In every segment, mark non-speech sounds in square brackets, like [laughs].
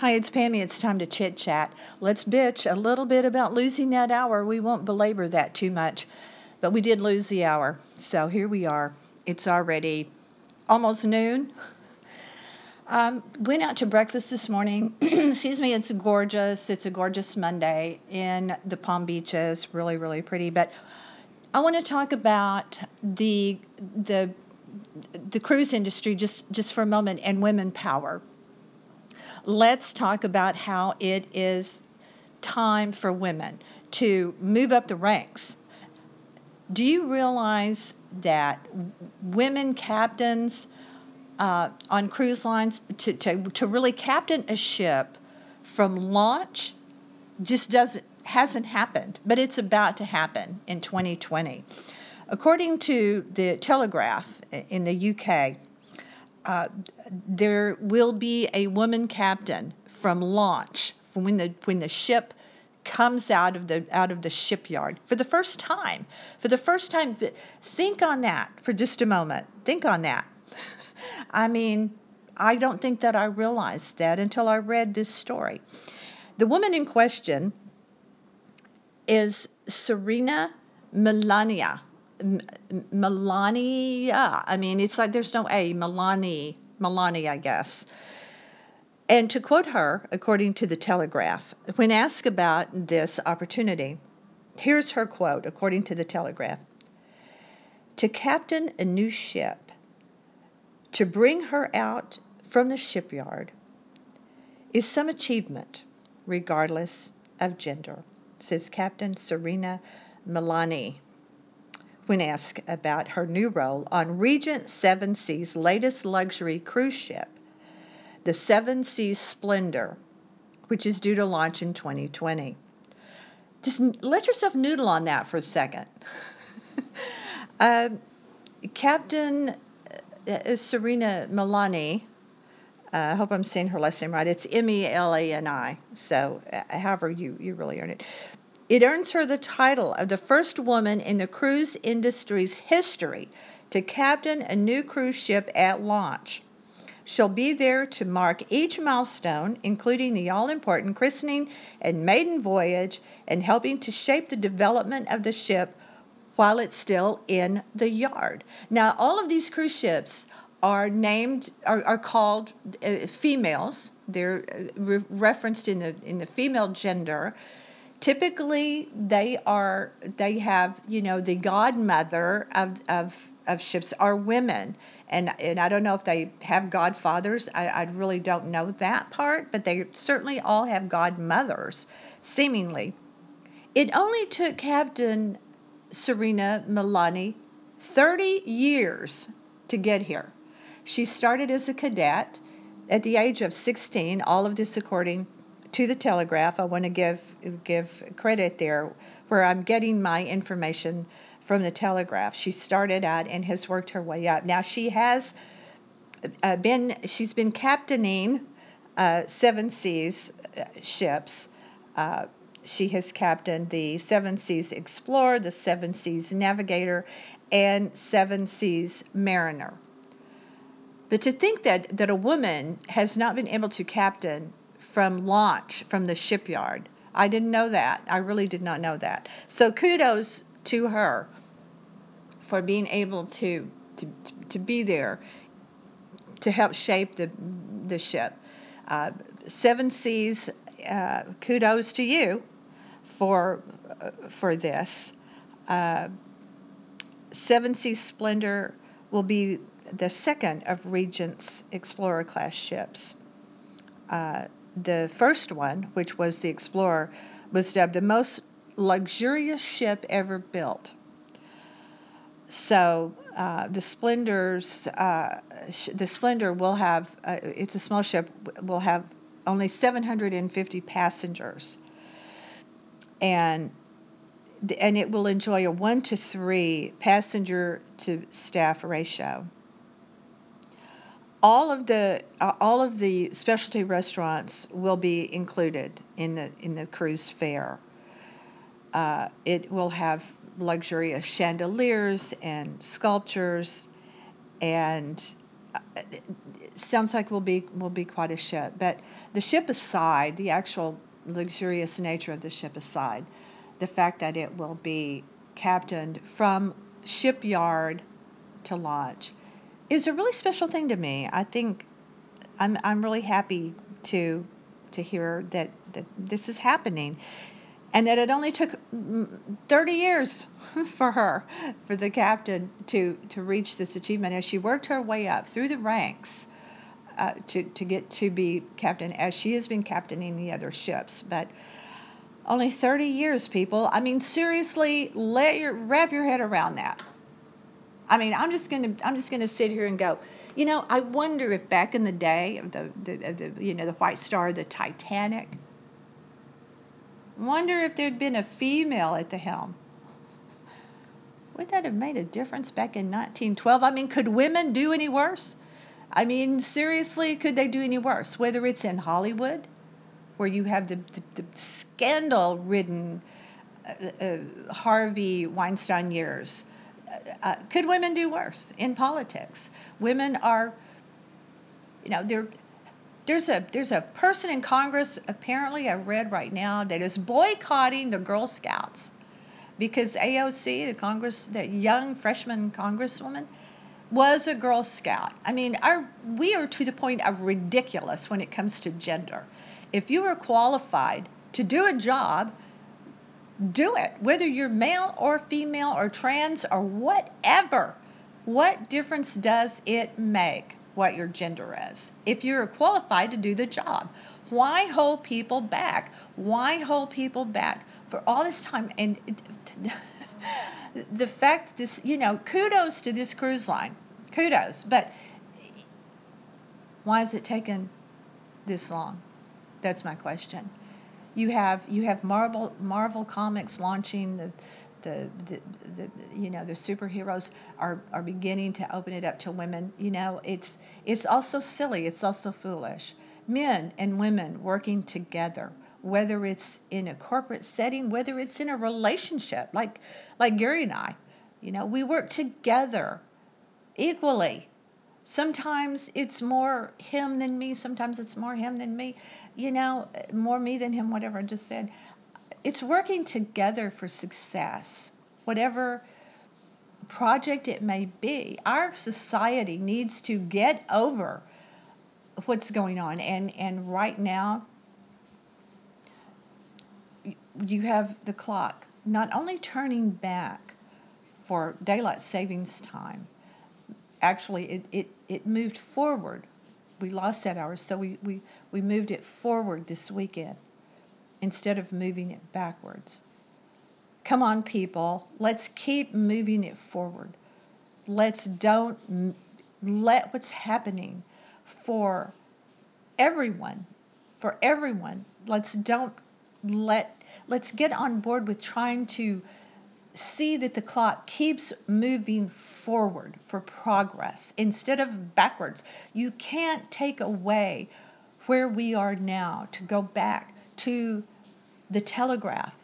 Hi, it's Pammy. It's time to chit chat. Let's bitch a little bit about losing that hour. We won't belabor that too much, but we did lose the hour. So here we are. It's already almost noon. Um, went out to breakfast this morning. [clears throat] Excuse me. It's gorgeous. It's a gorgeous Monday in the Palm Beaches. Really, really pretty. But I want to talk about the the the cruise industry just just for a moment and women power let's talk about how it is time for women to move up the ranks. Do you realize that women captains uh, on cruise lines to, to, to really captain a ship from launch just doesn't hasn't happened, but it's about to happen in 2020. According to the Telegraph in the UK, uh, there will be a woman captain from launch when the when the ship comes out of the out of the shipyard for the first time. For the first time, think on that for just a moment. Think on that. [laughs] I mean, I don't think that I realized that until I read this story. The woman in question is Serena Melania. Melania. I mean, it's like there's no A. Melanie. Melanie, I guess. And to quote her, according to the Telegraph, when asked about this opportunity, here's her quote, according to the Telegraph To captain a new ship, to bring her out from the shipyard, is some achievement, regardless of gender, says Captain Serena Melani when asked about her new role on Regent Seven Seas' latest luxury cruise ship, the Seven Seas Splendor, which is due to launch in 2020. Just let yourself noodle on that for a second. [laughs] uh, Captain uh, Serena Melani, uh, I hope I'm saying her last name right. It's M E L A N I. So, uh, however you, you really earn it. It earns her the title of the first woman in the cruise industry's history to captain a new cruise ship at launch. She'll be there to mark each milestone, including the all important christening and maiden voyage, and helping to shape the development of the ship while it's still in the yard. Now, all of these cruise ships are named are, are called uh, females. They're uh, re- referenced in the in the female gender typically they are they have you know the godmother of of of ships are women. And and I don't know if they have godfathers. I, I really don't know that part but they certainly all have godmothers seemingly. It only took Captain Serena Melani 30 years to get here. She started as a cadet at the age of 16 all of this according to the Telegraph. I want to give give credit there where I'm getting my information from the Telegraph. She started out and has worked her way up. Now she has uh, been she's been captaining uh, Seven Seas uh, ships. Uh, she has captained the Seven Seas Explorer, the Seven Seas Navigator, and Seven Seas Mariner. But to think that, that a woman has not been able to captain from launch from the shipyard. I didn't know that. I really did not know that. So kudos to her for being able to to, to be there to help shape the the ship. Uh, Seven Seas, uh, kudos to you for uh, for this. Uh, Seven Seas Splendor will be the second of Regent's Explorer class ships. The first one, which was the Explorer, was dubbed the most luxurious ship ever built. So uh, the Splendors, uh, sh- the Splendor will have, uh, it's a small ship, will have only 750 passengers, and and it will enjoy a one to three passenger to staff ratio all of the uh, all of the specialty restaurants will be included in the in the cruise fare. Uh, it will have luxurious chandeliers and sculptures, and sounds like will be will be quite a ship. But the ship aside, the actual luxurious nature of the ship aside, the fact that it will be captained from shipyard to launch is a really special thing to me. I think I'm I'm really happy to to hear that, that this is happening and that it only took 30 years [laughs] for her, for the captain, to, to reach this achievement as she worked her way up through the ranks uh, to, to get to be captain, as she has been captaining the other ships. But only 30 years, people. I mean, seriously, let your wrap your head around that. I mean, I'm just gonna I'm just gonna sit here and go. You know, I wonder if back in the day of the, the, the you know the White Star, the Titanic Wonder if there'd been a female at the helm. Would that have made a difference back in 1912? I mean, could women do any worse? I mean, seriously, could they do any worse? Whether it's in Hollywood, where you have the, the, the scandal ridden uh, uh, Harvey Weinstein years, uh, could women do worse in politics? Women are, you know, they're there's a there's a person in Congress apparently I read right now that is boycotting the Girl Scouts because AOC, the Congress, that young freshman Congresswoman, was a Girl Scout. I mean, our we are to the point of ridiculous when it comes to gender. If you are qualified to do a job, do it, whether you're male or female or trans or whatever. What difference does it make? what your gender is if you're qualified to do the job. Why hold people back? Why hold people back for all this time? And the fact this, you know, kudos to this cruise line, kudos. But why has it taken this long? That's my question. You have you have Marvel Marvel Comics launching the the, the, the you know the superheroes are, are beginning to open it up to women. You know it's it's also silly. It's also foolish. Men and women working together whether it's in a corporate setting whether it's in a relationship like like Gary and I you know we work together equally sometimes it's more him than me sometimes it's more him than me you know more me than him whatever I just said it's working together for success, whatever project it may be. Our society needs to get over what's going on, and and right now you have the clock not only turning back for daylight savings time. Actually, it, it, it moved forward. We lost that hour, so we, we, we moved it forward this weekend instead of moving it backwards. Come on, people. Let's keep moving it forward. Let's don't let what's happening for everyone, for everyone. Let's don't let, let's get on board with trying to see that the clock keeps moving forward for progress instead of backwards. You can't take away where we are now to go back to the telegraph,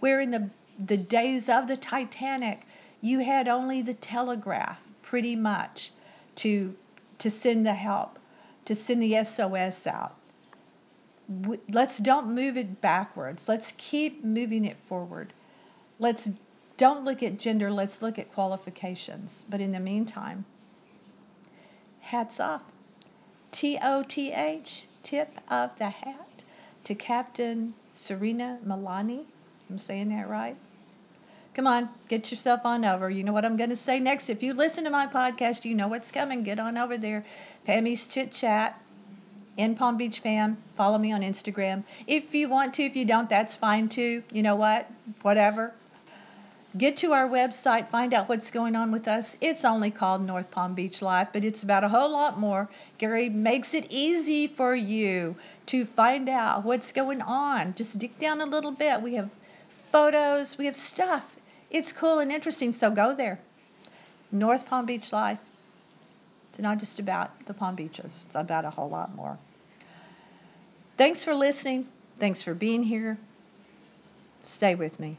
where in the, the days of the Titanic, you had only the telegraph pretty much to, to send the help, to send the SOS out. Let's don't move it backwards. Let's keep moving it forward. Let's don't look at gender, let's look at qualifications. But in the meantime, hats off. T O T H, tip of the hat to Captain Serena Melani. I'm saying that right? Come on, get yourself on over. You know what I'm going to say next. If you listen to my podcast, you know what's coming. Get on over there. Pammy's Chit Chat in Palm Beach Pam. Follow me on Instagram. If you want to, if you don't, that's fine too. You know what? Whatever. Get to our website, find out what's going on with us. It's only called North Palm Beach Life, but it's about a whole lot more. Gary makes it easy for you to find out what's going on. Just dig down a little bit. We have photos, we have stuff. It's cool and interesting, so go there. North Palm Beach Life. It's not just about the Palm Beaches, it's about a whole lot more. Thanks for listening. Thanks for being here. Stay with me.